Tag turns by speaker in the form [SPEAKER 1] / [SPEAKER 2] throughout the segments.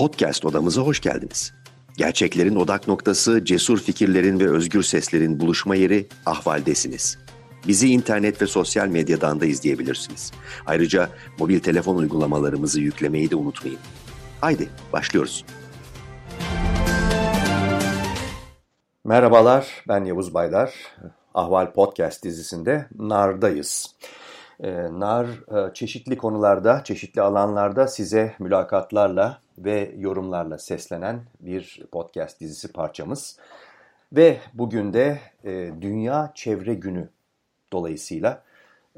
[SPEAKER 1] Podcast odamıza hoş geldiniz. Gerçeklerin odak noktası, cesur fikirlerin ve özgür seslerin buluşma yeri Ahval'desiniz. Bizi internet ve sosyal medyadan da izleyebilirsiniz. Ayrıca mobil telefon uygulamalarımızı yüklemeyi de unutmayın. Haydi başlıyoruz. Merhabalar, ben Yavuz Baydar. Ahval Podcast dizisinde Nar'dayız. Ee, Nar e, çeşitli konularda, çeşitli alanlarda size mülakatlarla ve yorumlarla seslenen bir podcast dizisi parçamız. Ve bugün de e, Dünya Çevre Günü dolayısıyla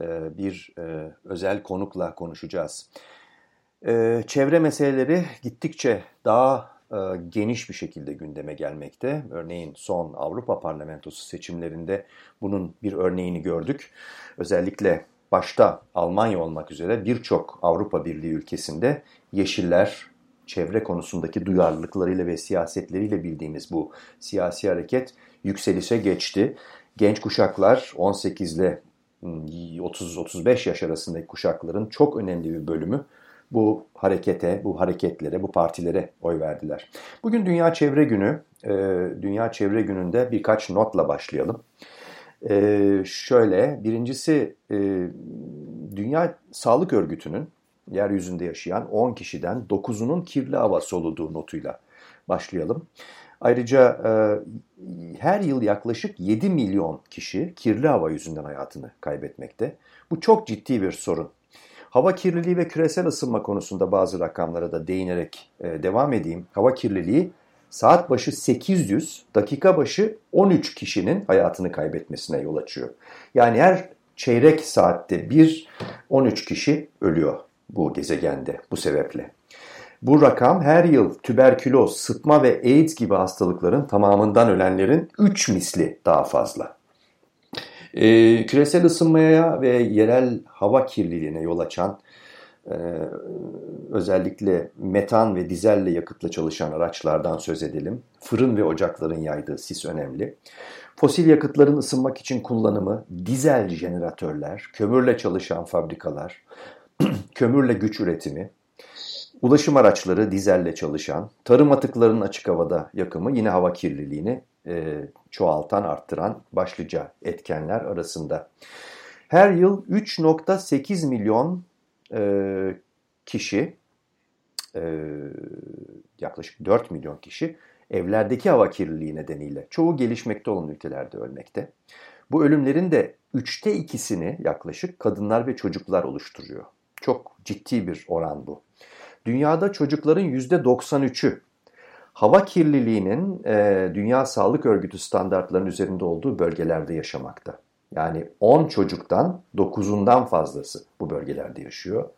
[SPEAKER 1] e, bir özel konukla konuşacağız. Çevre meseleleri gittikçe daha geniş bir şekilde gündeme gelmekte. Örneğin son Avrupa Parlamentosu seçimlerinde bunun bir örneğini gördük. Özellikle başta Almanya olmak üzere birçok Avrupa Birliği ülkesinde yeşiller, çevre konusundaki duyarlılıklarıyla ve siyasetleriyle bildiğimiz bu siyasi hareket yükselişe geçti. Genç kuşaklar 18 ile 30-35 yaş arasındaki kuşakların çok önemli bir bölümü bu harekete, bu hareketlere, bu partilere oy verdiler. Bugün Dünya Çevre Günü. E, Dünya Çevre Günü'nde birkaç notla başlayalım. Ee, şöyle, birincisi e, Dünya Sağlık Örgütü'nün yeryüzünde yaşayan 10 kişiden 9'unun kirli hava soluduğu notuyla başlayalım. Ayrıca e, her yıl yaklaşık 7 milyon kişi kirli hava yüzünden hayatını kaybetmekte. Bu çok ciddi bir sorun. Hava kirliliği ve küresel ısınma konusunda bazı rakamlara da değinerek e, devam edeyim. Hava kirliliği saat başı 800, dakika başı 13 kişinin hayatını kaybetmesine yol açıyor. Yani her çeyrek saatte bir 13 kişi ölüyor bu gezegende bu sebeple. Bu rakam her yıl tüberküloz, sıtma ve AIDS gibi hastalıkların tamamından ölenlerin 3 misli daha fazla. Ee, küresel ısınmaya ve yerel hava kirliliğine yol açan ee, özellikle metan ve dizelle yakıtla çalışan araçlardan söz edelim. Fırın ve ocakların yaydığı sis önemli. Fosil yakıtların ısınmak için kullanımı, dizel jeneratörler, kömürle çalışan fabrikalar, kömürle güç üretimi, ulaşım araçları dizelle çalışan, tarım atıklarının açık havada yakımı yine hava kirliliğini e, çoğaltan, arttıran başlıca etkenler arasında. Her yıl 3.8 milyon e, kişi, e, yaklaşık 4 milyon kişi evlerdeki hava kirliliği nedeniyle çoğu gelişmekte olan ülkelerde ölmekte. Bu ölümlerin de üçte ikisini yaklaşık kadınlar ve çocuklar oluşturuyor. Çok ciddi bir oran bu. Dünyada çocukların yüzde 93'ü hava kirliliğinin e, Dünya Sağlık Örgütü standartlarının üzerinde olduğu bölgelerde yaşamakta. Yani 10 çocuktan 9'undan fazlası bu bölgelerde yaşıyor.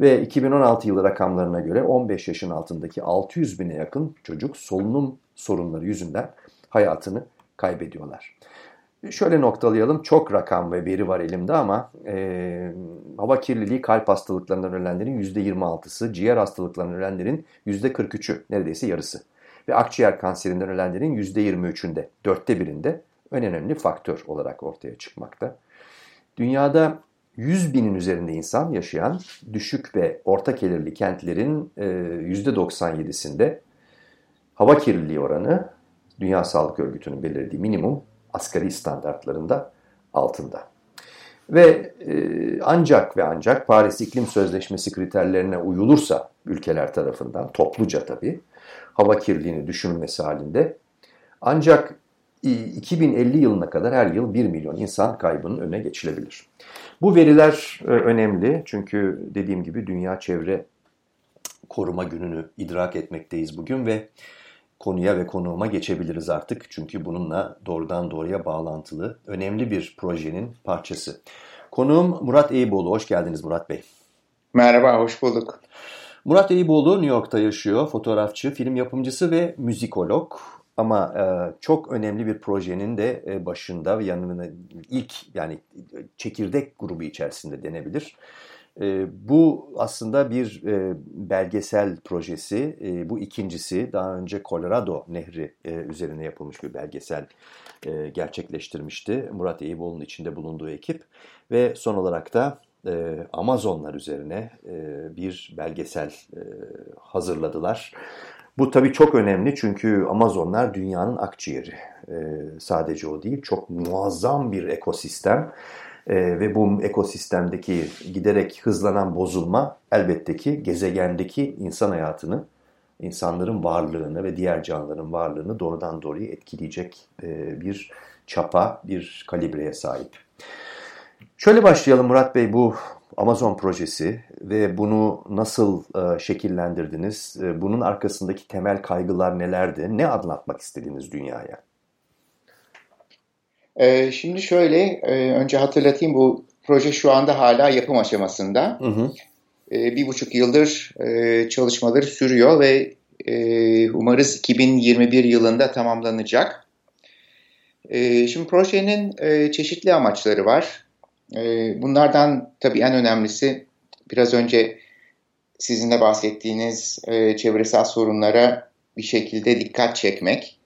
[SPEAKER 1] Ve 2016 yılı rakamlarına göre 15 yaşın altındaki 600 bine yakın çocuk solunum sorunları yüzünden hayatını kaybediyorlar. Şöyle noktalayalım. Çok rakam ve veri var elimde ama e, hava kirliliği kalp hastalıklarından ölenlerin %26'sı, ciğer hastalıklarından ölenlerin %43'ü, neredeyse yarısı. Ve akciğer kanserinden ölenlerin %23'ünde, dörtte birinde en önemli faktör olarak ortaya çıkmakta. Dünyada 100 binin üzerinde insan yaşayan düşük ve orta gelirli kentlerin %97'sinde e, hava kirliliği oranı Dünya Sağlık Örgütü'nün belirlediği minimum asgari standartlarında altında. Ve e, ancak ve ancak Paris İklim Sözleşmesi kriterlerine uyulursa ülkeler tarafından topluca tabii hava kirliliğini düşürülmesi halinde ancak 2050 yılına kadar her yıl 1 milyon insan kaybının önüne geçilebilir. Bu veriler e, önemli çünkü dediğim gibi Dünya Çevre Koruma Günü'nü idrak etmekteyiz bugün ve konuya ve konuğuma geçebiliriz artık. Çünkü bununla doğrudan doğruya bağlantılı önemli bir projenin parçası. Konuğum Murat Eyüboğlu. Hoş geldiniz Murat Bey.
[SPEAKER 2] Merhaba, hoş bulduk.
[SPEAKER 1] Murat Eyüboğlu New York'ta yaşıyor. Fotoğrafçı, film yapımcısı ve müzikolog. Ama e, çok önemli bir projenin de e, başında ve yanına ilk yani çekirdek grubu içerisinde denebilir. E, bu aslında bir e, belgesel projesi. E, bu ikincisi daha önce Colorado Nehri e, üzerine yapılmış bir belgesel e, gerçekleştirmişti. Murat Eyüboğlu'nun içinde bulunduğu ekip. Ve son olarak da e, Amazonlar üzerine e, bir belgesel e, hazırladılar. Bu tabii çok önemli çünkü Amazonlar dünyanın akciğeri. E, sadece o değil, çok muazzam bir ekosistem. E, ve bu ekosistemdeki giderek hızlanan bozulma elbette ki gezegendeki insan hayatını, insanların varlığını ve diğer canlıların varlığını doğrudan doğruya etkileyecek e, bir çapa, bir kalibreye sahip. Şöyle başlayalım Murat Bey bu Amazon projesi ve bunu nasıl e, şekillendirdiniz? E, bunun arkasındaki temel kaygılar nelerdi? Ne anlatmak istediniz dünyaya?
[SPEAKER 2] E, şimdi şöyle, e, önce hatırlatayım bu proje şu anda hala yapım aşamasında. Hı hı. E, bir buçuk yıldır e, çalışmaları sürüyor ve e, umarız 2021 yılında tamamlanacak. E, şimdi projenin e, çeşitli amaçları var. E, bunlardan tabii en önemlisi biraz önce sizinle bahsettiğiniz e, çevresel sorunlara bir şekilde dikkat çekmek.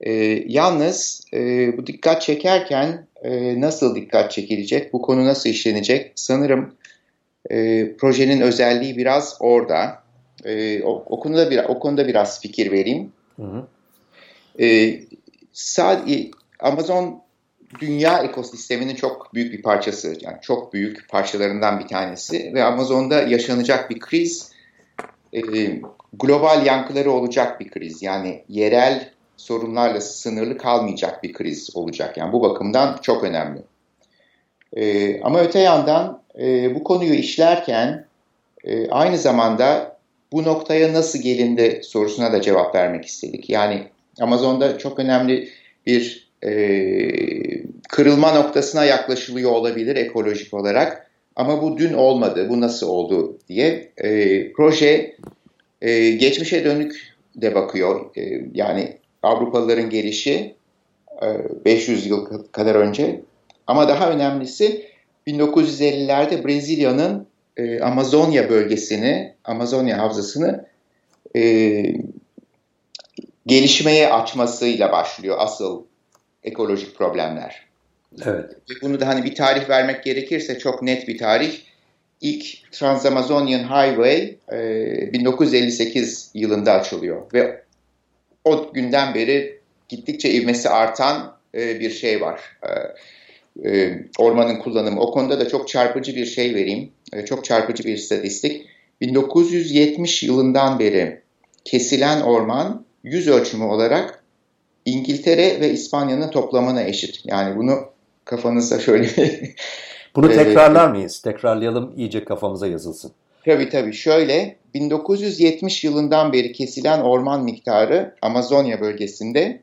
[SPEAKER 2] E, yalnız e, bu dikkat çekerken e, nasıl dikkat çekilecek, bu konu nasıl işlenecek sanırım projenin özelliği biraz orada. O, o, konuda bir, o konuda biraz fikir vereyim. Hı hı. E, sadece Amazon dünya ekosisteminin çok büyük bir parçası, yani çok büyük parçalarından bir tanesi ve Amazon'da yaşanacak bir kriz e, global yankıları olacak bir kriz. Yani yerel sorunlarla sınırlı kalmayacak bir kriz olacak. Yani bu bakımdan çok önemli. E, ama öte yandan e, bu konuyu işlerken e, aynı zamanda bu noktaya nasıl gelindi sorusuna da cevap vermek istedik. Yani Amazon'da çok önemli bir e, kırılma noktasına yaklaşılıyor olabilir ekolojik olarak. Ama bu dün olmadı, bu nasıl oldu diye e, proje e, geçmişe dönük de bakıyor. E, yani Avrupalıların gelişi e, 500 yıl kadar önce. Ama daha önemlisi 1950'lerde Brezilya'nın e, Amazonya bölgesini, Amazonya havzasını e, gelişmeye açmasıyla başlıyor asıl ekolojik problemler.
[SPEAKER 1] Evet.
[SPEAKER 2] Bunu da hani bir tarih vermek gerekirse çok net bir tarih. İlk Trans-Amazonian Highway e, 1958 yılında açılıyor ve o günden beri gittikçe ivmesi artan e, bir şey var. E, e, ormanın kullanımı. O konuda da çok çarpıcı bir şey vereyim. E, çok çarpıcı bir istatistik. 1970 yılından beri kesilen orman yüz ölçümü olarak İngiltere ve İspanya'nın toplamına eşit. Yani bunu kafanızda şöyle
[SPEAKER 1] Bunu tekrarlar mıyız? Tekrarlayalım iyice kafamıza yazılsın.
[SPEAKER 2] Tabii tabii. Şöyle 1970 yılından beri kesilen orman miktarı Amazonya bölgesinde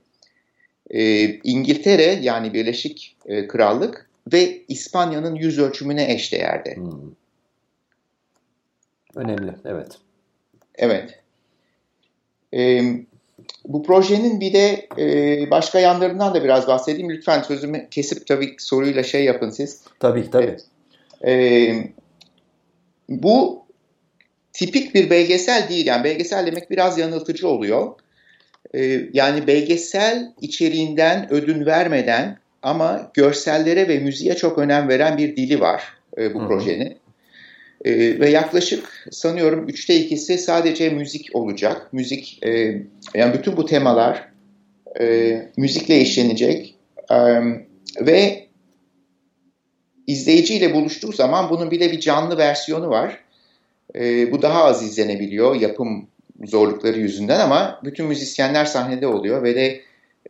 [SPEAKER 2] e, İngiltere yani Birleşik e, Krallık ve İspanya'nın yüz ölçümüne eşdeğerde. Hmm.
[SPEAKER 1] Önemli, evet.
[SPEAKER 2] Evet. E, bu projenin bir de e, başka yanlarından da biraz bahsedeyim. Lütfen sözümü kesip tabii soruyla şey yapın siz.
[SPEAKER 1] Tabii tabii.
[SPEAKER 2] E, e, bu tipik bir belgesel değil. Yani belgesel demek biraz yanıltıcı oluyor. E, yani belgesel içeriğinden ödün vermeden ama görsellere ve müziğe çok önem veren bir dili var e, bu Hı-hı. projenin. E, ve yaklaşık sanıyorum üçte ikisi sadece müzik olacak. Müzik, e, yani bütün bu temalar e, müzikle işlenecek e, ve izleyiciyle buluştuğu zaman bunun bir de bir canlı versiyonu var. E, bu daha az izlenebiliyor yapım zorlukları yüzünden ama bütün müzisyenler sahnede oluyor ve de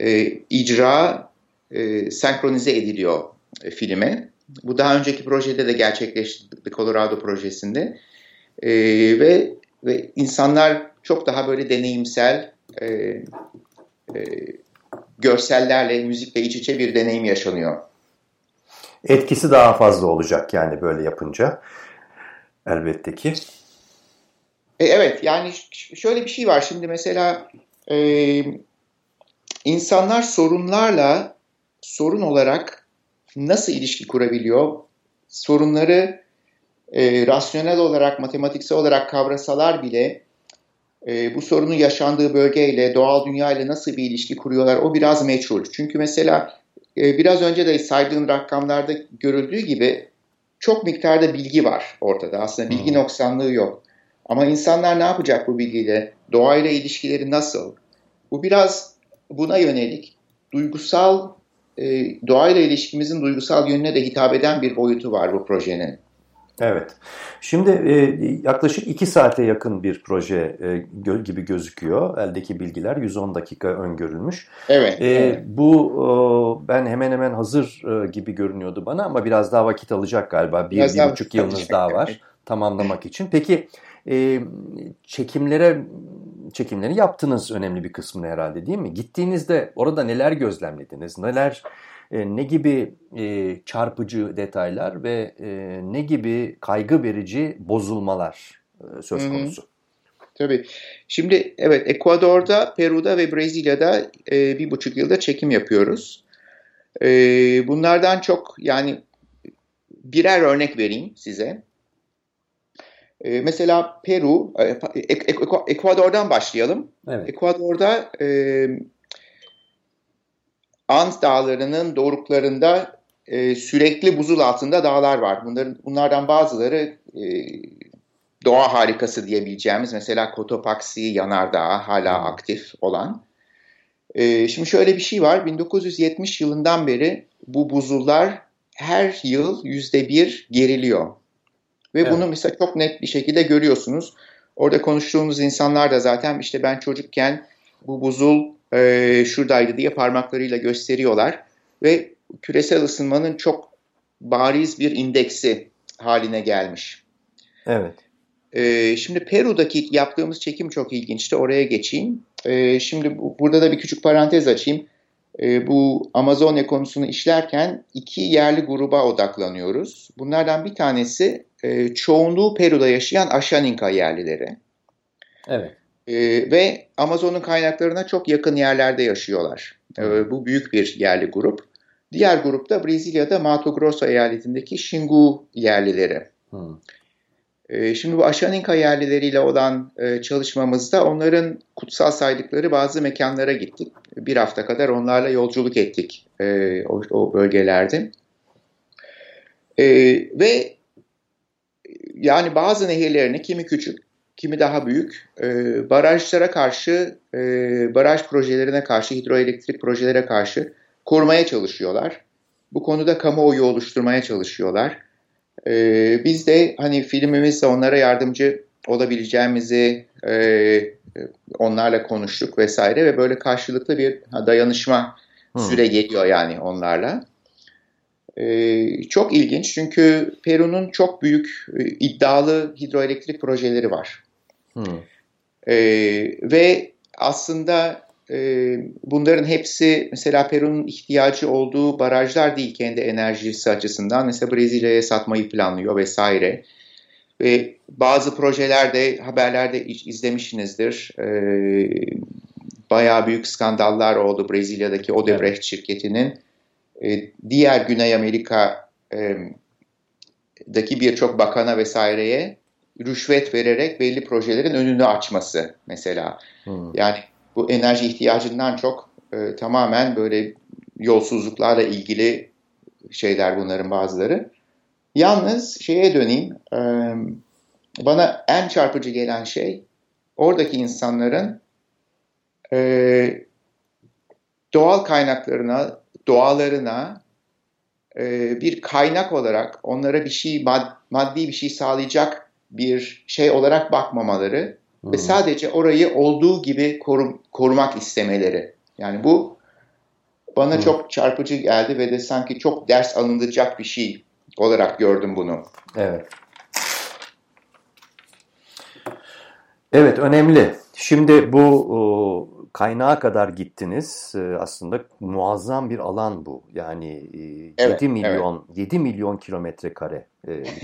[SPEAKER 2] e, icra e, senkronize ediliyor e, filme. Bu daha önceki projede de gerçekleşti Colorado projesinde. E, ve ve insanlar çok daha böyle deneyimsel e, e, görsellerle, müzikle iç içe bir deneyim yaşanıyor.
[SPEAKER 1] Etkisi daha fazla olacak yani böyle yapınca elbette ki.
[SPEAKER 2] E, evet yani şöyle bir şey var şimdi mesela e, insanlar sorunlarla sorun olarak nasıl ilişki kurabiliyor? Sorunları e, rasyonel olarak, matematiksel olarak kavrasalar bile e, bu sorunun yaşandığı bölgeyle, doğal dünya ile nasıl bir ilişki kuruyorlar o biraz meçhul. Çünkü mesela e, biraz önce de saydığım rakamlarda görüldüğü gibi çok miktarda bilgi var ortada. Aslında bilgi hmm. noksanlığı yok. Ama insanlar ne yapacak bu bilgiyle? Doğayla ilişkileri nasıl? Bu biraz buna yönelik duygusal, doğayla ilişkimizin duygusal yönüne de hitap eden bir boyutu var bu projenin.
[SPEAKER 1] Evet. Şimdi e, yaklaşık 2 saate yakın bir proje e, gö gibi gözüküyor. Eldeki bilgiler 110 dakika öngörülmüş.
[SPEAKER 2] Evet.
[SPEAKER 1] E, evet. Bu e, ben hemen hemen hazır e, gibi görünüyordu bana ama biraz daha vakit alacak galiba. Bir, biraz bir buçuk yılınız daha var tamamlamak için. Peki e, çekimlere çekimleri yaptınız önemli bir kısmını herhalde değil mi? Gittiğinizde orada neler gözlemlediniz? Neler e, ne gibi e, çarpıcı detaylar ve e, ne gibi kaygı verici bozulmalar söz konusu? Hı hı.
[SPEAKER 2] Tabii. Şimdi evet Ekvador'da, Peru'da ve Brezilya'da e, bir buçuk yılda çekim yapıyoruz. E, bunlardan çok yani birer örnek vereyim size. E, mesela Peru, e, Ek, Ek, Ekvador'dan başlayalım. Evet. Ekvador'da e, Ant Dağları'nın doruklarında e, sürekli buzul altında dağlar var. Bunların bunlardan bazıları e, doğa harikası diyebileceğimiz mesela Cotopaxi yanardağı hala aktif olan. E, şimdi şöyle bir şey var. 1970 yılından beri bu buzullar her yıl yüzde bir geriliyor. Ve evet. bunu mesela çok net bir şekilde görüyorsunuz. Orada konuştuğumuz insanlar da zaten işte ben çocukken bu buzul e, şuradaydı diye parmaklarıyla gösteriyorlar. Ve küresel ısınmanın çok bariz bir indeksi haline gelmiş.
[SPEAKER 1] Evet.
[SPEAKER 2] E, şimdi Peru'daki yaptığımız çekim çok ilginçti. Oraya geçeyim. E, şimdi bu, burada da bir küçük parantez açayım. E, bu Amazonya konusunu işlerken iki yerli gruba odaklanıyoruz. Bunlardan bir tanesi e, çoğunluğu Peru'da yaşayan Ashaninka yerlileri.
[SPEAKER 1] Evet.
[SPEAKER 2] E, ve Amazon'un kaynaklarına çok yakın yerlerde yaşıyorlar. E, bu büyük bir yerli grup. Diğer grupta Brezilya'da Mato Grosso eyaletindeki Xingu yerlileri. Hmm. Şimdi bu Ashaninka yerlileriyle olan e, çalışmamızda onların kutsal saydıkları bazı mekanlara gittik. Bir hafta kadar onlarla yolculuk ettik e, o, o bölgelerde. E, ve yani bazı nehirlerini kimi küçük, kimi daha büyük e, barajlara karşı, e, baraj projelerine karşı, hidroelektrik projelere karşı korumaya çalışıyorlar. Bu konuda kamuoyu oluşturmaya çalışıyorlar. E, biz de hani filmimizle onlara yardımcı olabileceğimizi e, onlarla konuştuk vesaire ve böyle karşılıklı bir dayanışma hmm. süre geliyor yani onlarla. Ee, çok ilginç çünkü Peru'nun çok büyük e, iddialı hidroelektrik projeleri var. Hmm. Ee, ve aslında e, bunların hepsi mesela Peru'nun ihtiyacı olduğu barajlar değil kendi enerjisi açısından. Mesela Brezilya'ya satmayı planlıyor vesaire. Ve bazı projelerde haberlerde izlemişsinizdir. Ee, bayağı büyük skandallar oldu Brezilya'daki Odebrecht evet. şirketinin e, diğer Güney Amerika'daki birçok bakana vesaireye rüşvet vererek belli projelerin önünü açması mesela. Hmm. Yani bu enerji ihtiyacından çok e, tamamen böyle yolsuzluklarla ilgili şeyler bunların bazıları. Yalnız şeye döneyim. Bana en çarpıcı gelen şey oradaki insanların doğal kaynaklarına doğalarına bir kaynak olarak onlara bir şey mad, maddi bir şey sağlayacak bir şey olarak bakmamaları hmm. ve sadece orayı olduğu gibi korum, korumak istemeleri. Yani bu bana hmm. çok çarpıcı geldi ve de sanki çok ders alınacak bir şey olarak gördüm bunu.
[SPEAKER 1] Evet. Evet önemli. Şimdi bu kaynağa kadar gittiniz. Ee, aslında muazzam bir alan bu. Yani evet, 7 milyon evet. 7 milyon kilometre kare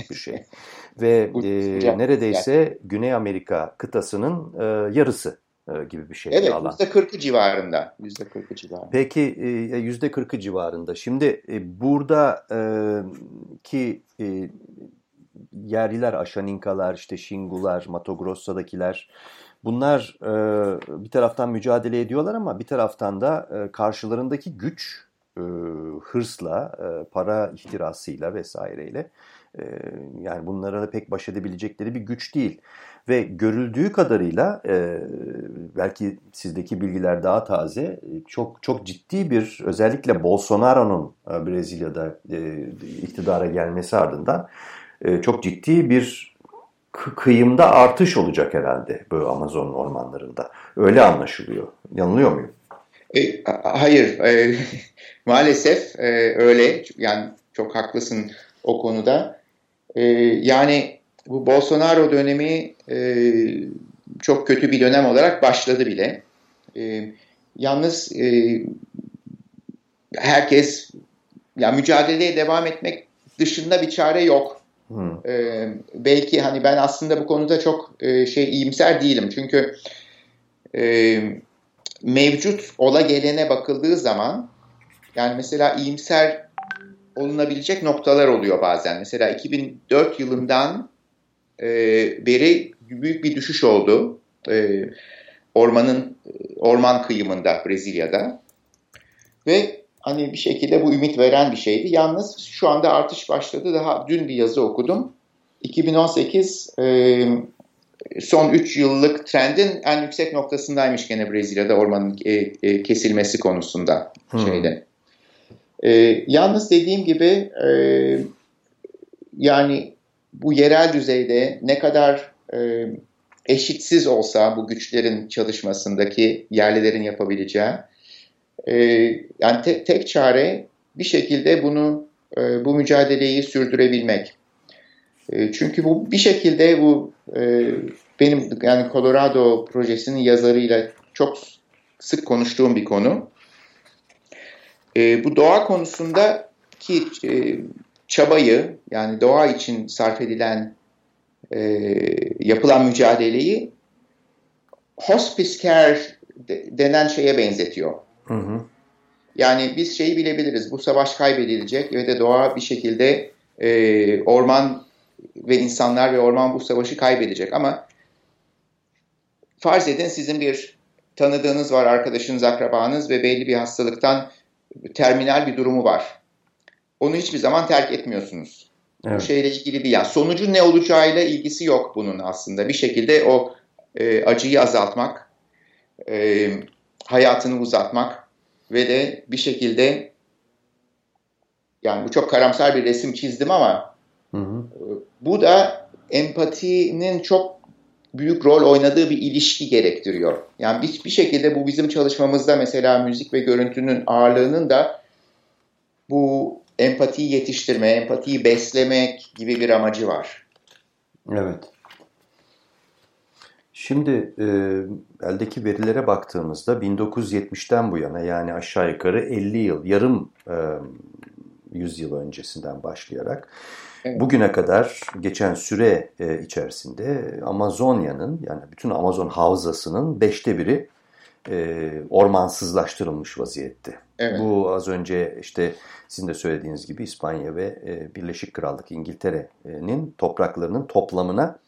[SPEAKER 1] bir şey. Ve e, neredeyse yani. Güney Amerika kıtasının e, yarısı e, gibi bir şey
[SPEAKER 2] evet,
[SPEAKER 1] alan.
[SPEAKER 2] %40'ı civarında. %40'ı civarında.
[SPEAKER 1] Peki %40'ı civarında. Şimdi burada ki yerliler, Aşaninkalar, işte Şingular, Mato Grosso'dakiler Bunlar e, bir taraftan mücadele ediyorlar ama bir taraftan da e, karşılarındaki güç, e, hırsla, e, para ihtirasıyla vesaireyle E, yani bunlara da pek baş edebilecekleri bir güç değil. Ve görüldüğü kadarıyla belki sizdeki bilgiler daha taze, çok çok ciddi bir özellikle Bolsonaro'nun Brezilya'da iktidara gelmesi ardından çok ciddi bir kıyımda artış olacak herhalde bu Amazon ormanlarında. Öyle anlaşılıyor. Yanılıyor muyum?
[SPEAKER 2] E, hayır, e, maalesef e, öyle. Yani çok haklısın o konuda. E, yani bu Bolsonaro dönemi e, çok kötü bir dönem olarak başladı bile. E, yalnız e, herkes ya mücadeleye devam etmek dışında bir çare yok. Hmm. E, belki hani ben aslında bu konuda çok e, şey iyimser değilim çünkü e, mevcut ola gelene bakıldığı zaman yani mesela iyimser olunabilecek noktalar oluyor bazen. Mesela 2004 yılından e, beri büyük bir düşüş oldu. E, ormanın orman kıyımında Brezilya'da. Ve hani bir şekilde bu ümit veren bir şeydi. Yalnız şu anda artış başladı. Daha dün bir yazı okudum. 2018 e, son 3 yıllık trendin en yüksek noktasındaymış gene Brezilya'da ormanın e, e, kesilmesi konusunda hmm. şeyde. E, yalnız dediğim gibi e, yani bu yerel düzeyde ne kadar e, eşitsiz olsa bu güçlerin çalışmasındaki yerlilerin yapabileceği e, yani te, tek çare bir şekilde bunu e, bu mücadeleyi sürdürebilmek. E, çünkü bu bir şekilde bu e, benim yani Colorado projesinin yazarıyla çok sık konuştuğum bir konu. E, bu doğa konusunda ki e, çabayı yani doğa için sarf edilen e, yapılan mücadeleyi hospice care denen şeye benzetiyor. Hı hı. Yani biz şeyi bilebiliriz. Bu savaş kaybedilecek ve de doğa bir şekilde e, orman ve insanlar ve orman bu savaşı kaybedecek. Ama farz edin sizin bir tanıdığınız var, arkadaşınız, akrabanız ve belli bir hastalıktan terminal bir durumu var. Onu hiçbir zaman terk etmiyorsunuz. Evet. Bu şeyle ilgili değil. Yani sonucu ne olacağıyla ilgisi yok bunun aslında. Bir şekilde o e, acıyı azaltmak, e, hayatını uzatmak ve de bir şekilde yani bu çok karamsar bir resim çizdim ama hı hı. Bu da empatinin çok büyük rol oynadığı bir ilişki gerektiriyor. Yani bir, bir şekilde bu bizim çalışmamızda mesela müzik ve görüntünün ağırlığının da bu empatiyi yetiştirme, empatiyi beslemek gibi bir amacı var.
[SPEAKER 1] Evet. Şimdi e, eldeki verilere baktığımızda 1970'ten bu yana yani aşağı yukarı 50 yıl, yarım e, yüzyıl öncesinden başlayarak. Bugüne kadar geçen süre e, içerisinde Amazonya'nın yani bütün Amazon havzasının beşte biri e, ormansızlaştırılmış vaziyette. Evet. Bu az önce işte sizin de söylediğiniz gibi İspanya ve e, Birleşik Krallık İngiltere'nin topraklarının toplamına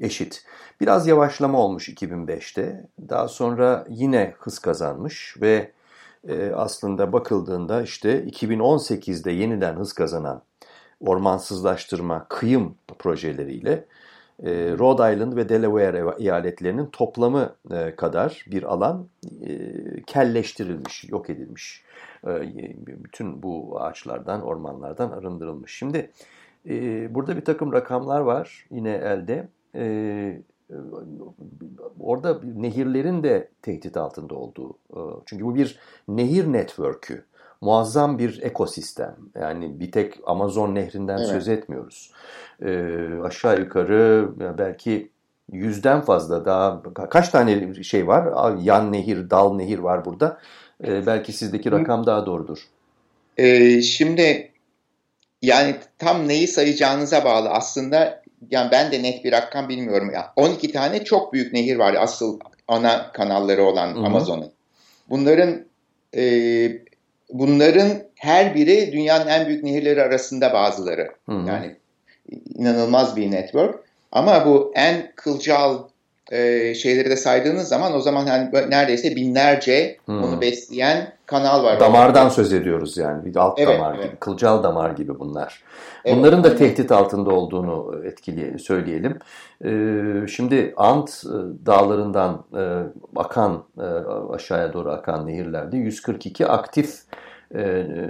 [SPEAKER 1] eşit. Biraz yavaşlama olmuş 2005'te. Daha sonra yine hız kazanmış ve e, aslında bakıldığında işte 2018'de yeniden hız kazanan ormansızlaştırma kıyım projeleriyle e, Rhode Island ve Delaware eyaletlerinin toplamı e, kadar bir alan e, kelleştirilmiş, yok edilmiş. Bütün bu ağaçlardan, ormanlardan arındırılmış. Şimdi burada bir takım rakamlar var yine elde. Orada nehirlerin de tehdit altında olduğu. Çünkü bu bir nehir network'ü muazzam bir ekosistem. Yani bir tek Amazon nehrinden evet. söz etmiyoruz. E, aşağı yukarı belki yüzden fazla daha kaç tane şey var? Yan nehir, dal nehir var burada. E, belki sizdeki rakam daha doğrudur.
[SPEAKER 2] E, şimdi yani tam neyi sayacağınıza bağlı. Aslında yani ben de net bir rakam bilmiyorum. Yani 12 tane çok büyük nehir var asıl ana kanalları olan Amazon'un. Bunların e, bunların her biri dünyanın en büyük nehirleri arasında bazıları. Hı-hı. Yani inanılmaz bir network. Ama bu en kılcal e, şeyleri de saydığınız zaman o zaman yani neredeyse binlerce hmm. onu besleyen kanal var.
[SPEAKER 1] Damardan orada. söz ediyoruz yani. Bir alt evet, damar evet. gibi, kılcal damar gibi bunlar. Bunların evet, da tehdit altında olduğunu etkili söyleyelim. Ee, şimdi Ant e, dağlarından e, akan e, aşağıya doğru akan nehirlerde 142 aktif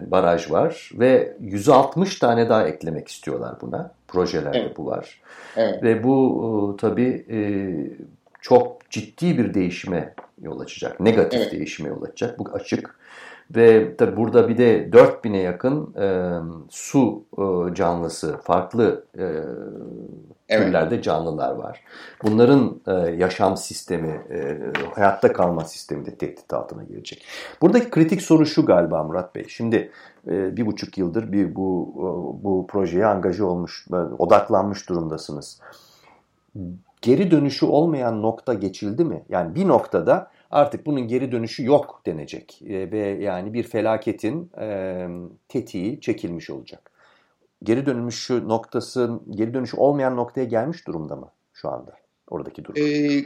[SPEAKER 1] baraj var ve 160 tane daha eklemek istiyorlar buna. Projelerde evet. bu var. Evet. Ve bu tabii çok ciddi bir değişime yol açacak. Negatif evet. değişime yol açacak. Bu açık. Ve tabi burada bir de 4000'e yakın e, su e, canlısı, farklı e, evet. türlerde canlılar var. Bunların e, yaşam sistemi, e, hayatta kalma sistemi de tehdit altına gelecek. Buradaki kritik soru şu galiba Murat Bey. Şimdi e, bir buçuk yıldır bir bu bu projeye angaje olmuş, e, odaklanmış durumdasınız. Geri dönüşü olmayan nokta geçildi mi? Yani bir noktada artık bunun geri dönüşü yok denecek e, ve yani bir felaketin e, tetiği çekilmiş olacak. Geri dönüşü noktası, geri dönüşü olmayan noktaya gelmiş durumda mı şu anda oradaki durum?
[SPEAKER 2] Ee,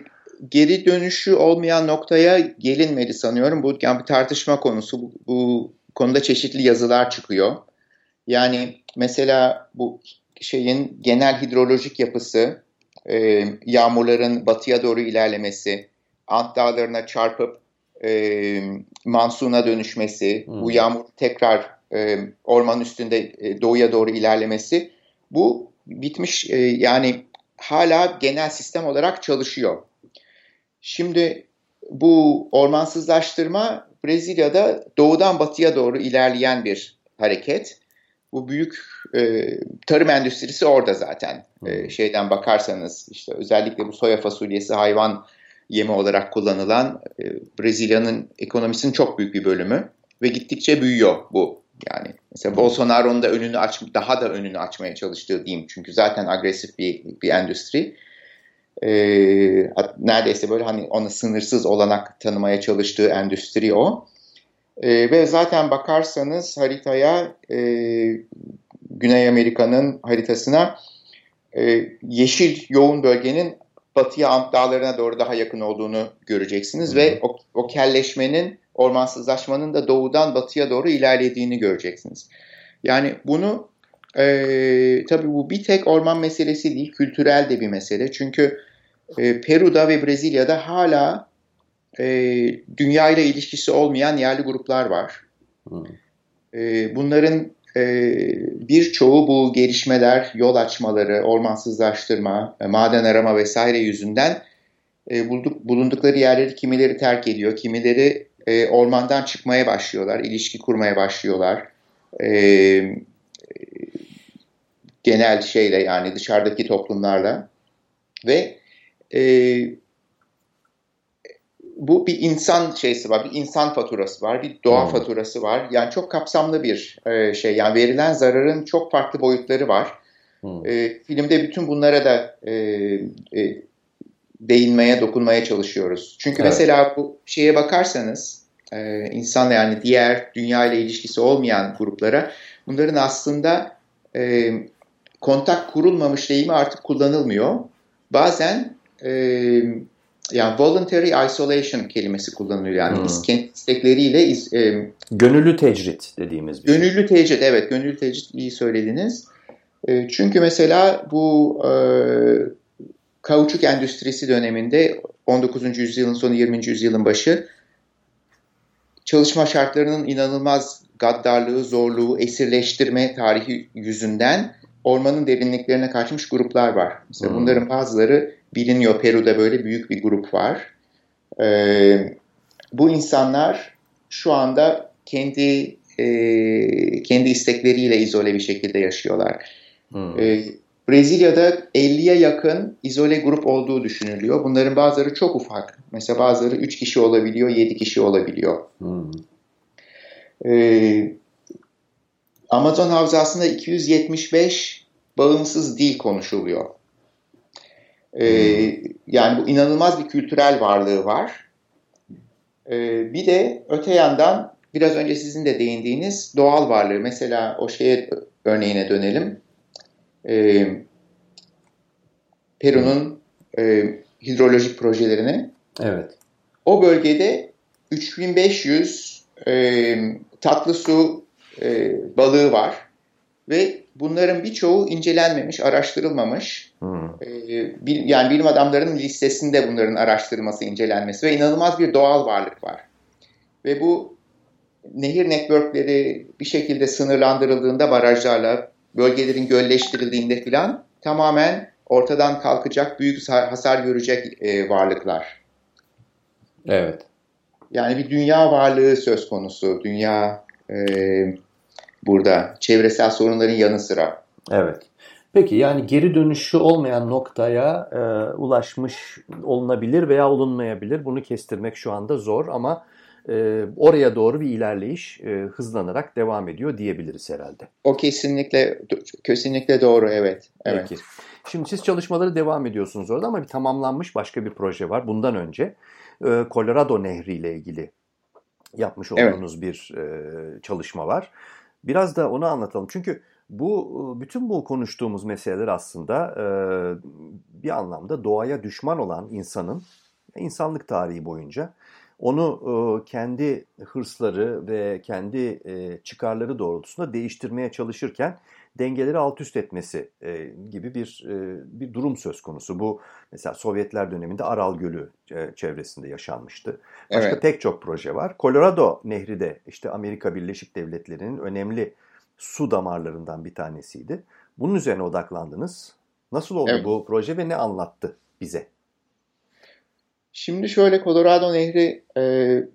[SPEAKER 2] geri dönüşü olmayan noktaya gelinmedi sanıyorum. Bu yani bir tartışma konusu. Bu, bu konuda çeşitli yazılar çıkıyor. Yani mesela bu şeyin genel hidrolojik yapısı, e, yağmurların batıya doğru ilerlemesi, Ant Dağları'na çarpıp e, mansuna dönüşmesi, hmm. bu yağmur tekrar e, orman üstünde e, doğuya doğru ilerlemesi bu bitmiş e, yani hala genel sistem olarak çalışıyor. Şimdi bu ormansızlaştırma Brezilya'da doğudan batıya doğru ilerleyen bir hareket. Bu büyük e, tarım endüstrisi orada zaten. E, şeyden bakarsanız işte özellikle bu soya fasulyesi hayvan yemi olarak kullanılan e, Brezilya'nın ekonomisinin çok büyük bir bölümü ve gittikçe büyüyor bu. Yani mesela Bolsonaro'nun da önünü aç, daha da önünü açmaya çalıştığı diyeyim. Çünkü zaten agresif bir, bir endüstri. Ee, neredeyse böyle hani ona sınırsız olanak tanımaya çalıştığı endüstri o. Ee, ve zaten bakarsanız haritaya e, Güney Amerika'nın haritasına e, yeşil yoğun bölgenin batıya Ant Dağları'na doğru daha yakın olduğunu göreceksiniz Hı. ve o, o kelleşmenin, ormansızlaşmanın da doğudan batıya doğru ilerlediğini göreceksiniz. Yani bunu e, tabii bu bir tek orman meselesi değil, kültürel de bir mesele. Çünkü e, Peru'da ve Brezilya'da hala e, dünya ile ilişkisi olmayan yerli gruplar var. E, bunların ee, birçoğu bu gelişmeler, yol açmaları, ormansızlaştırma, e, maden arama vesaire yüzünden e, bulundukları yerleri kimileri terk ediyor, kimileri e, ormandan çıkmaya başlıyorlar, ilişki kurmaya başlıyorlar. genel şeyle yani dışarıdaki toplumlarla ve bu bir insan şeysi var, bir insan faturası var, bir doğa hmm. faturası var. Yani çok kapsamlı bir e, şey. Yani verilen zararın çok farklı boyutları var. Hmm. E, filmde bütün bunlara da e, e, değinmeye, dokunmaya çalışıyoruz. Çünkü evet. mesela bu şeye bakarsanız, e, insanla yani diğer dünya ile ilişkisi olmayan gruplara, bunların aslında e, kontak kurulmamış deyimi artık kullanılmıyor. Bazen e, yani voluntary isolation kelimesi kullanılıyor. Yani hmm. kendi istekleriyle iz, e,
[SPEAKER 1] gönüllü tecrit dediğimiz
[SPEAKER 2] bir şey. Gönüllü tecrit evet gönüllü tecrit iyi söylediniz. E, çünkü mesela bu e, kauçuk endüstrisi döneminde 19. yüzyılın sonu 20. yüzyılın başı çalışma şartlarının inanılmaz gaddarlığı, zorluğu, esirleştirme tarihi yüzünden ormanın derinliklerine kaçmış gruplar var. Mesela hmm. bunların bazıları biliniyor. Peru'da böyle büyük bir grup var. Ee, bu insanlar şu anda kendi e, kendi istekleriyle izole bir şekilde yaşıyorlar. Hmm. Ee, Brezilya'da 50'ye yakın izole grup olduğu düşünülüyor. Bunların bazıları çok ufak. Mesela bazıları 3 kişi olabiliyor, 7 kişi olabiliyor. Hmm. Ee, Amazon havzasında 275 bağımsız dil konuşuluyor. Ee, yani bu inanılmaz bir kültürel varlığı var. Ee, bir de öte yandan biraz önce sizin de değindiğiniz doğal varlığı. Mesela o şeye örneğine dönelim. Ee, Peru'nun e, hidrolojik projelerini.
[SPEAKER 1] Evet.
[SPEAKER 2] O bölgede 3500 e, tatlı su e, balığı var ve bunların birçoğu incelenmemiş, araştırılmamış. Hmm. E, bil, yani bilim adamlarının listesinde bunların araştırılması, incelenmesi ve inanılmaz bir doğal varlık var. Ve bu nehir networkleri bir şekilde sınırlandırıldığında barajlarla, bölgelerin gölleştirildiğinde filan tamamen ortadan kalkacak, büyük hasar görecek e, varlıklar.
[SPEAKER 1] Evet.
[SPEAKER 2] Yani bir dünya varlığı söz konusu. Dünya e, burada çevresel sorunların yanı sıra.
[SPEAKER 1] Evet. Peki yani geri dönüşü olmayan noktaya e, ulaşmış olunabilir veya olunmayabilir. Bunu kestirmek şu anda zor ama e, oraya doğru bir ilerleyiş e, hızlanarak devam ediyor diyebiliriz herhalde.
[SPEAKER 2] O kesinlikle kesinlikle doğru evet. evet.
[SPEAKER 1] Peki. Şimdi siz çalışmaları devam ediyorsunuz orada ama bir tamamlanmış başka bir proje var bundan önce. E, Colorado Nehri ile ilgili yapmış olduğunuz evet. bir e, çalışma var. Biraz da onu anlatalım. Çünkü bu bütün bu konuştuğumuz meseleler aslında e, bir anlamda doğaya düşman olan insanın insanlık tarihi boyunca onu e, kendi hırsları ve kendi e, çıkarları doğrultusunda değiştirmeye çalışırken dengeleri alt üst etmesi e, gibi bir e, bir durum söz konusu. Bu mesela Sovyetler döneminde Aral Gölü e, çevresinde yaşanmıştı. Başka evet. pek çok proje var. Colorado Nehri de işte Amerika Birleşik Devletleri'nin önemli su damarlarından bir tanesiydi. Bunun üzerine odaklandınız. Nasıl oldu evet. bu proje ve ne anlattı bize?
[SPEAKER 2] Şimdi şöyle Colorado Nehri e,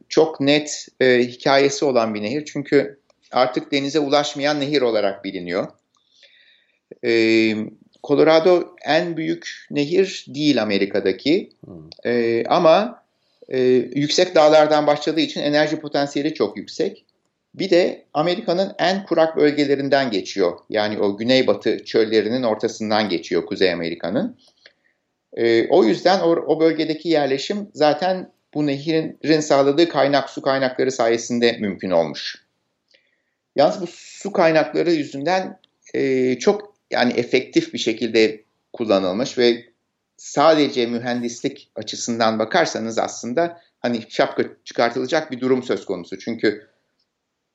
[SPEAKER 2] çok net e, hikayesi olan bir nehir. Çünkü artık denize ulaşmayan nehir olarak biliniyor. E, Colorado en büyük nehir değil Amerika'daki. Hmm. E, ama e, yüksek dağlardan başladığı için enerji potansiyeli çok yüksek. Bir de Amerika'nın en kurak bölgelerinden geçiyor. Yani o güneybatı çöllerinin ortasından geçiyor Kuzey Amerika'nın. E, o yüzden o, o bölgedeki yerleşim zaten bu nehirin sağladığı kaynak su kaynakları sayesinde mümkün olmuş. Yalnız bu su kaynakları yüzünden e, çok yani efektif bir şekilde kullanılmış ve sadece mühendislik açısından bakarsanız aslında hani şapka çıkartılacak bir durum söz konusu. Çünkü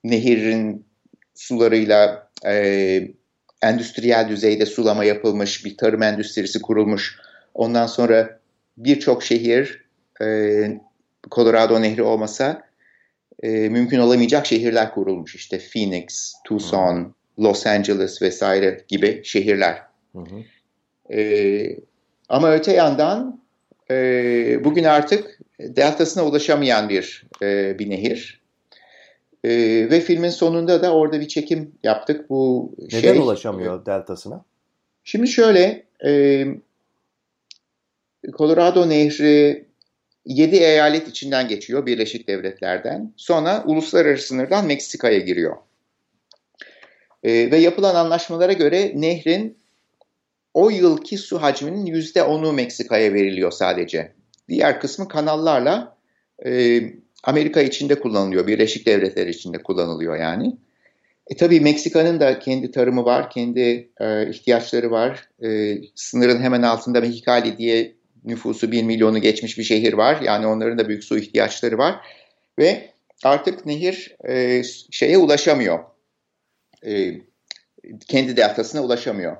[SPEAKER 2] nehirin sularıyla e, endüstriyel düzeyde sulama yapılmış, bir tarım endüstrisi kurulmuş, Ondan sonra birçok şehir e, Colorado Nehri olmasa e, mümkün olamayacak şehirler kurulmuş. İşte Phoenix, Tucson, hı Los Angeles vesaire gibi şehirler. Hı hı. E, ama öte yandan e, bugün artık deltasına ulaşamayan bir e, bir nehir. E, ve filmin sonunda da orada bir çekim yaptık. Bu
[SPEAKER 1] Neden şey, ulaşamıyor deltasına?
[SPEAKER 2] Şimdi şöyle, e, Colorado Nehri 7 eyalet içinden geçiyor Birleşik Devletler'den. Sonra uluslararası sınırdan Meksika'ya giriyor. E, ve yapılan anlaşmalara göre nehrin o yılki su hacminin %10'u Meksika'ya veriliyor sadece. Diğer kısmı kanallarla e, Amerika içinde kullanılıyor, Birleşik Devletler içinde kullanılıyor yani. E tabii Meksika'nın da kendi tarımı var, kendi e, ihtiyaçları var. E, sınırın hemen altında Mexicali diye nüfusu 1 milyonu geçmiş bir şehir var. Yani onların da büyük su ihtiyaçları var. Ve artık nehir e, şeye ulaşamıyor. E, kendi deltasına ulaşamıyor.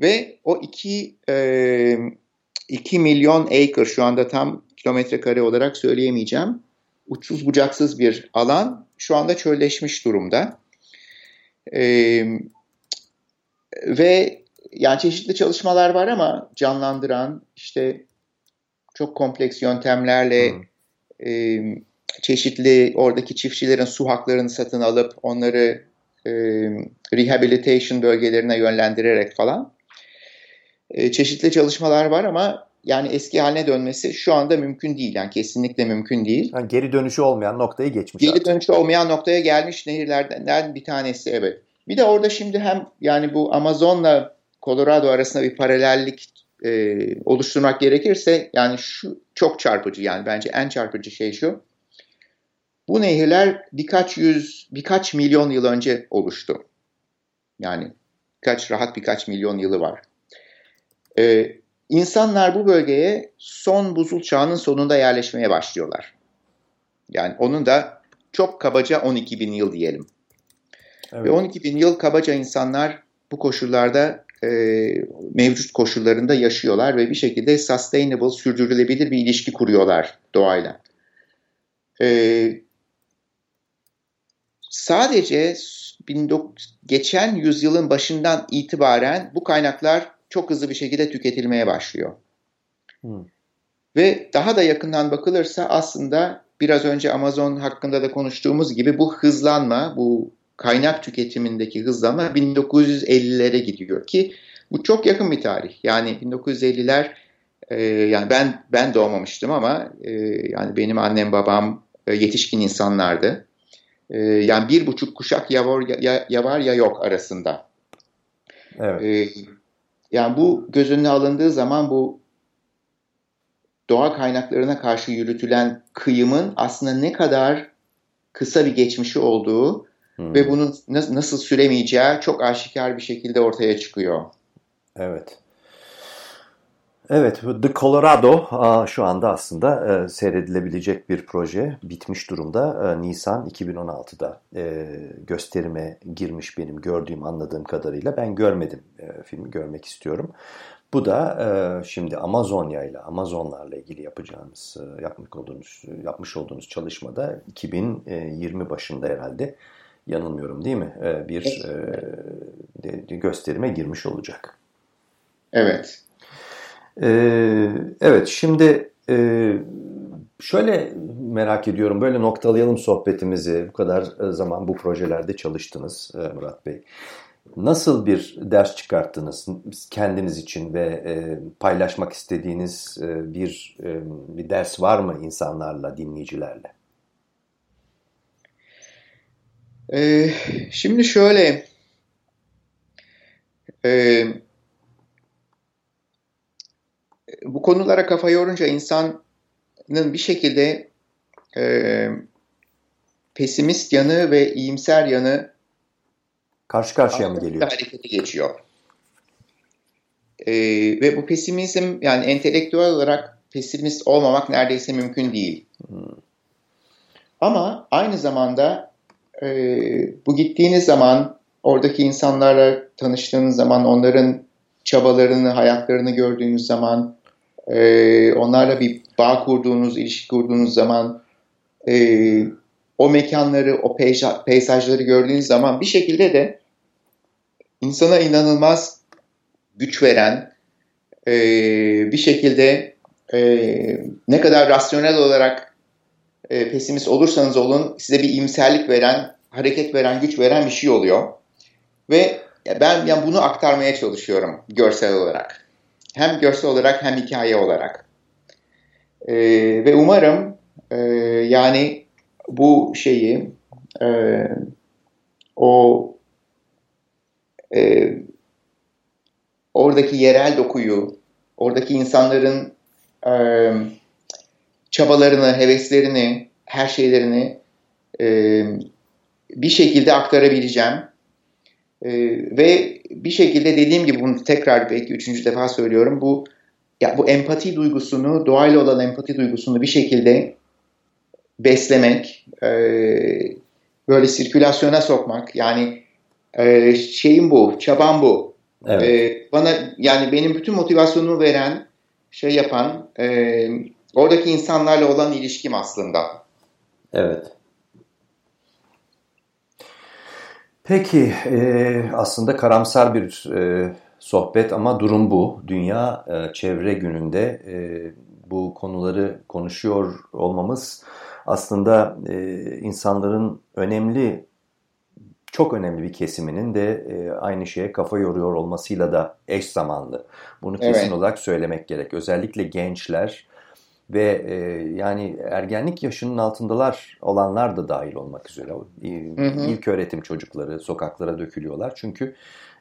[SPEAKER 2] Ve o 2 e, 2 milyon acre şu anda tam kilometre kare olarak söyleyemeyeceğim. Uçsuz bucaksız bir alan şu anda çölleşmiş durumda. E, ve yani çeşitli çalışmalar var ama canlandıran işte çok kompleks yöntemlerle hmm. e, çeşitli oradaki çiftçilerin su haklarını satın alıp onları e, rehabilitation bölgelerine yönlendirerek falan e, çeşitli çalışmalar var ama yani eski haline dönmesi şu anda mümkün değil. Yani kesinlikle mümkün değil.
[SPEAKER 1] Yani geri dönüşü olmayan noktayı geçmiş.
[SPEAKER 2] Geri artık. dönüşü olmayan noktaya gelmiş nehirlerden bir tanesi evet. Bir de orada şimdi hem yani bu Amazon'la Colorado arasında bir paralellik e, oluşturmak gerekirse yani şu çok çarpıcı yani bence en çarpıcı şey şu. Bu nehirler birkaç yüz, birkaç milyon yıl önce oluştu. Yani kaç rahat birkaç milyon yılı var. Ee, insanlar bu bölgeye son buzul çağının sonunda yerleşmeye başlıyorlar. Yani onun da çok kabaca 12 bin yıl diyelim. Evet. Ve 12 bin yıl kabaca insanlar bu koşullarda e, mevcut koşullarında yaşıyorlar ve bir şekilde sustainable, sürdürülebilir bir ilişki kuruyorlar doğayla. E, sadece geçen yüzyılın başından itibaren bu kaynaklar çok hızlı bir şekilde tüketilmeye başlıyor. Hmm. Ve daha da yakından bakılırsa aslında biraz önce Amazon hakkında da konuştuğumuz gibi bu hızlanma, bu kaynak tüketimindeki hızlanma 1950'lere gidiyor ki bu çok yakın bir tarih. Yani 1950'ler e, yani ben ben doğmamıştım ama e, yani benim annem babam e, yetişkin insanlardı. E, yani bir buçuk kuşak ya var ya, ya var ya yok arasında. Evet. E, yani bu göz önüne alındığı zaman bu doğa kaynaklarına karşı yürütülen kıyımın aslında ne kadar kısa bir geçmişi olduğu hmm. ve bunun nasıl süremeyeceği çok aşikar bir şekilde ortaya çıkıyor.
[SPEAKER 1] Evet. Evet, The Colorado şu anda aslında e, seyredilebilecek bir proje. Bitmiş durumda. E, Nisan 2016'da e, gösterime girmiş benim gördüğüm, anladığım kadarıyla. Ben görmedim filmi, görmek istiyorum. Bu da şimdi Amazonya ile Amazonlarla ilgili yapacağımız, yapmış olduğunuz, yapmış olduğunuz çalışmada 2020 başında herhalde yanılmıyorum değil mi? Bir gösterime girmiş olacak.
[SPEAKER 2] Evet.
[SPEAKER 1] Ee, evet şimdi e, şöyle merak ediyorum böyle noktalayalım sohbetimizi. Bu kadar zaman bu projelerde çalıştınız e, Murat Bey. Nasıl bir ders çıkarttınız kendiniz için ve e, paylaşmak istediğiniz e, bir e, bir ders var mı insanlarla, dinleyicilerle?
[SPEAKER 2] Ee, şimdi şöyle, e, bu konulara kafa yorunca insanın bir şekilde e, pesimist yanı ve iyimser yanı
[SPEAKER 1] karşı karşıya mı geliyor?
[SPEAKER 2] Hareketi geçiyor. E, ve bu pesimizm yani entelektüel olarak pesimist olmamak neredeyse mümkün değil. Hmm. Ama aynı zamanda e, bu gittiğiniz zaman oradaki insanlarla tanıştığınız zaman onların çabalarını, hayatlarını gördüğünüz zaman e, onlarla bir bağ kurduğunuz, ilişki kurduğunuz zaman e, o mekanları, o peyzajları gördüğünüz zaman bir şekilde de insana inanılmaz güç veren, e, bir şekilde e, ne kadar rasyonel olarak e, pesimist olursanız olun size bir imserlik veren, hareket veren, güç veren bir şey oluyor. Ve ben yani bunu aktarmaya çalışıyorum görsel olarak hem görsel olarak hem hikaye olarak. E, ve umarım e, yani bu şeyi e, o e, oradaki yerel dokuyu, oradaki insanların e, çabalarını, heveslerini, her şeylerini e, bir şekilde aktarabileceğim. E, ve bir şekilde dediğim gibi bunu tekrar belki üçüncü defa söylüyorum. Bu ya bu empati duygusunu, doğayla olan empati duygusunu bir şekilde beslemek, e, böyle sirkülasyona sokmak. Yani e, şeyim bu, çabam bu. Evet. E, bana yani benim bütün motivasyonumu veren, şey yapan, e, oradaki insanlarla olan ilişkim aslında.
[SPEAKER 1] Evet. Peki e, aslında karamsar bir e, sohbet ama durum bu. Dünya e, Çevre Günü'nde e, bu konuları konuşuyor olmamız aslında e, insanların önemli, çok önemli bir kesiminin de e, aynı şeye kafa yoruyor olmasıyla da eş zamanlı. Bunu kesin evet. olarak söylemek gerek. Özellikle gençler ve e, yani ergenlik yaşının altındalar olanlar da dahil olmak üzere hı hı. ilk öğretim çocukları sokaklara dökülüyorlar. Çünkü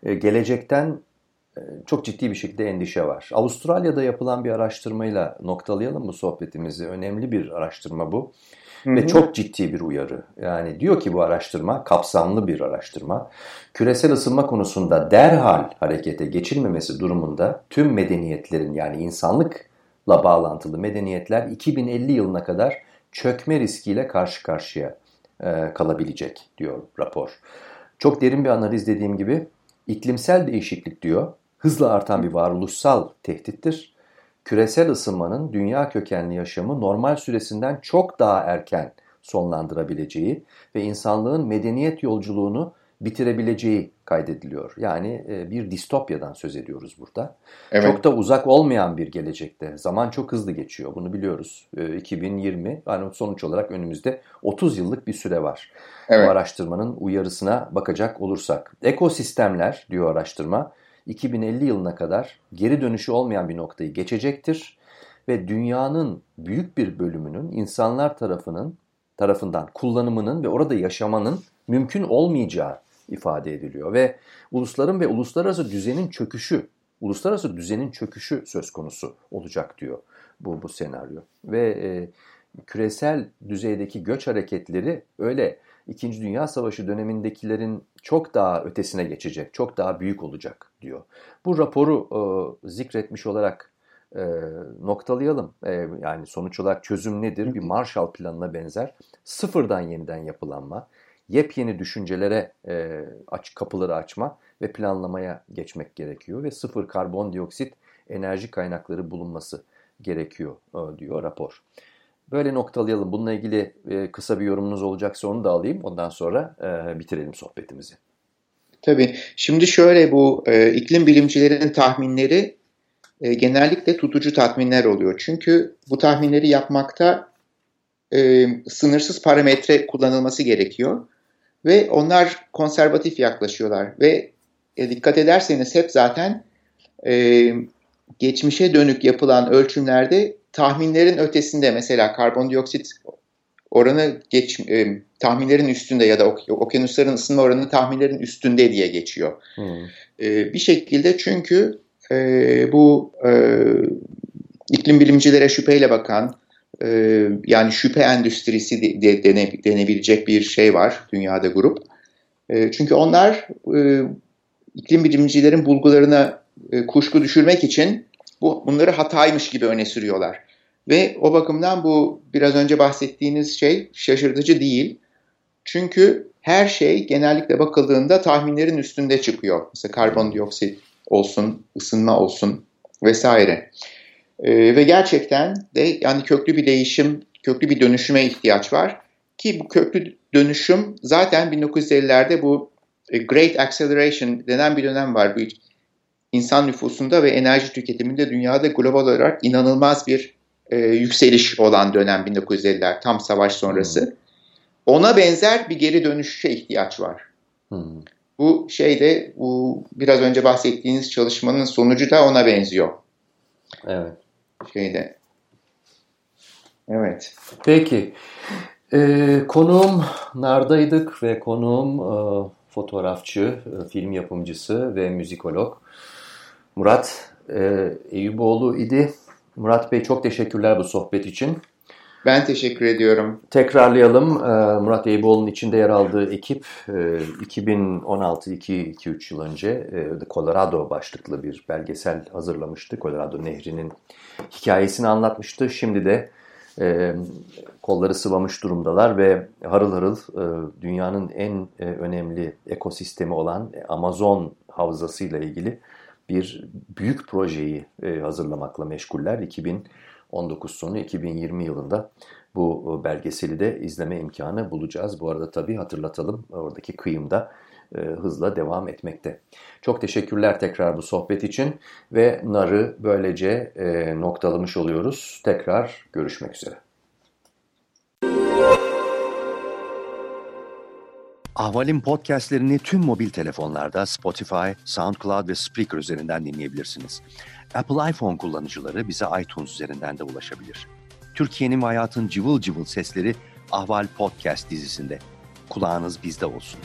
[SPEAKER 1] e, gelecekten çok ciddi bir şekilde endişe var. Avustralya'da yapılan bir araştırmayla noktalayalım bu sohbetimizi. Önemli bir araştırma bu. Hı hı. Ve çok ciddi bir uyarı. Yani diyor ki bu araştırma kapsamlı bir araştırma. Küresel ısınma konusunda derhal harekete geçilmemesi durumunda tüm medeniyetlerin yani insanlıkla bağlantılı medeniyetler 2050 yılına kadar çökme riskiyle karşı karşıya e, kalabilecek diyor rapor. Çok derin bir analiz dediğim gibi iklimsel değişiklik diyor hızla artan bir varoluşsal tehdittir. Küresel ısınmanın dünya kökenli yaşamı normal süresinden çok daha erken sonlandırabileceği ve insanlığın medeniyet yolculuğunu bitirebileceği kaydediliyor. Yani e, bir distopyadan söz ediyoruz burada. Evet. Çok da uzak olmayan bir gelecekte. Zaman çok hızlı geçiyor. Bunu biliyoruz. 2020 yani sonuç olarak önümüzde 30 yıllık bir süre var. Evet. Bu araştırmanın uyarısına bakacak olursak. Ekosistemler diyor araştırma 2050 yılına kadar geri dönüşü olmayan bir noktayı geçecektir ve dünyanın büyük bir bölümünün insanlar tarafının tarafından kullanımının ve orada yaşamanın mümkün olmayacağı ifade ediliyor ve ulusların ve uluslararası düzenin çöküşü, uluslararası düzenin çöküşü söz konusu olacak diyor bu bu senaryo. Ve e, küresel düzeydeki göç hareketleri öyle İkinci Dünya Savaşı dönemindekilerin çok daha ötesine geçecek, çok daha büyük olacak diyor. Bu raporu e, zikretmiş olarak e, noktalayalım. E, yani sonuç olarak çözüm nedir? Bir Marshall Planı'na benzer sıfırdan yeniden yapılanma, yepyeni düşüncelere e, aç kapıları açma ve planlamaya geçmek gerekiyor ve sıfır karbondioksit enerji kaynakları bulunması gerekiyor e, diyor rapor. Böyle noktalayalım. Bununla ilgili e, kısa bir yorumunuz olacaksa onu da alayım. Ondan sonra e, bitirelim sohbetimizi.
[SPEAKER 2] Tabii. Şimdi şöyle bu e, iklim bilimcilerinin tahminleri e, genellikle tutucu tahminler oluyor. Çünkü bu tahminleri yapmakta e, sınırsız parametre kullanılması gerekiyor. Ve onlar konservatif yaklaşıyorlar. Ve e, dikkat ederseniz hep zaten e, geçmişe dönük yapılan ölçümlerde tahminlerin ötesinde mesela karbondioksit oranı geç, e, tahminlerin üstünde ya da ok, okyanusların ısınma oranı tahminlerin üstünde diye geçiyor. Hmm. E, bir şekilde çünkü e, bu e, iklim bilimcilere şüpheyle bakan e, yani şüphe endüstrisi de, de, dene, denebilecek bir şey var dünyada grup. E, çünkü onlar e, iklim bilimcilerin bulgularına e, kuşku düşürmek için bu bunları hataymış gibi öne sürüyorlar. Ve o bakımdan bu biraz önce bahsettiğiniz şey şaşırtıcı değil. Çünkü her şey genellikle bakıldığında tahminlerin üstünde çıkıyor. Mesela karbondioksit olsun, ısınma olsun vesaire. Ee, ve gerçekten de yani köklü bir değişim, köklü bir dönüşüme ihtiyaç var. Ki bu köklü dönüşüm zaten 1950'lerde bu e, Great Acceleration denen bir dönem var. Bu insan nüfusunda ve enerji tüketiminde dünyada global olarak inanılmaz bir e, yükseliş olan dönem 1950'ler tam savaş sonrası. Hmm. Ona benzer bir geri dönüşe ihtiyaç var. Hmm. Bu şeyde bu biraz önce bahsettiğiniz çalışmanın sonucu da ona benziyor.
[SPEAKER 1] Evet.
[SPEAKER 2] Şeyde. Evet.
[SPEAKER 1] Peki. Ee, konuğum Narda'ydık ve konuğum e, fotoğrafçı, e, film yapımcısı ve müzikolog Murat e, Eyüboğlu idi. Murat Bey çok teşekkürler bu sohbet için.
[SPEAKER 2] Ben teşekkür ediyorum.
[SPEAKER 1] Tekrarlayalım. Ee, Murat Eyüboğlu'nun içinde yer aldığı ekip 2016-2-3 e, yıl önce e, Colorado başlıklı bir belgesel hazırlamıştı. Colorado Nehri'nin hikayesini anlatmıştı. Şimdi de e, kolları sıvamış durumdalar ve harıl harıl dünyanın en önemli ekosistemi olan Amazon havzasıyla ilgili bir büyük projeyi hazırlamakla meşguller. 2019 sonu 2020 yılında bu e, belgeseli de izleme imkanı bulacağız. Bu arada tabii hatırlatalım oradaki kıyımda e, hızla devam etmekte. Çok teşekkürler tekrar bu sohbet için ve narı böylece noktalamış oluyoruz. Tekrar görüşmek üzere. Ahval'in podcastlerini tüm mobil telefonlarda Spotify, SoundCloud ve Spreaker üzerinden dinleyebilirsiniz. Apple iPhone kullanıcıları bize iTunes üzerinden de ulaşabilir. Türkiye'nin hayatın cıvıl cıvıl sesleri Ahval Podcast dizisinde. Kulağınız bizde olsun.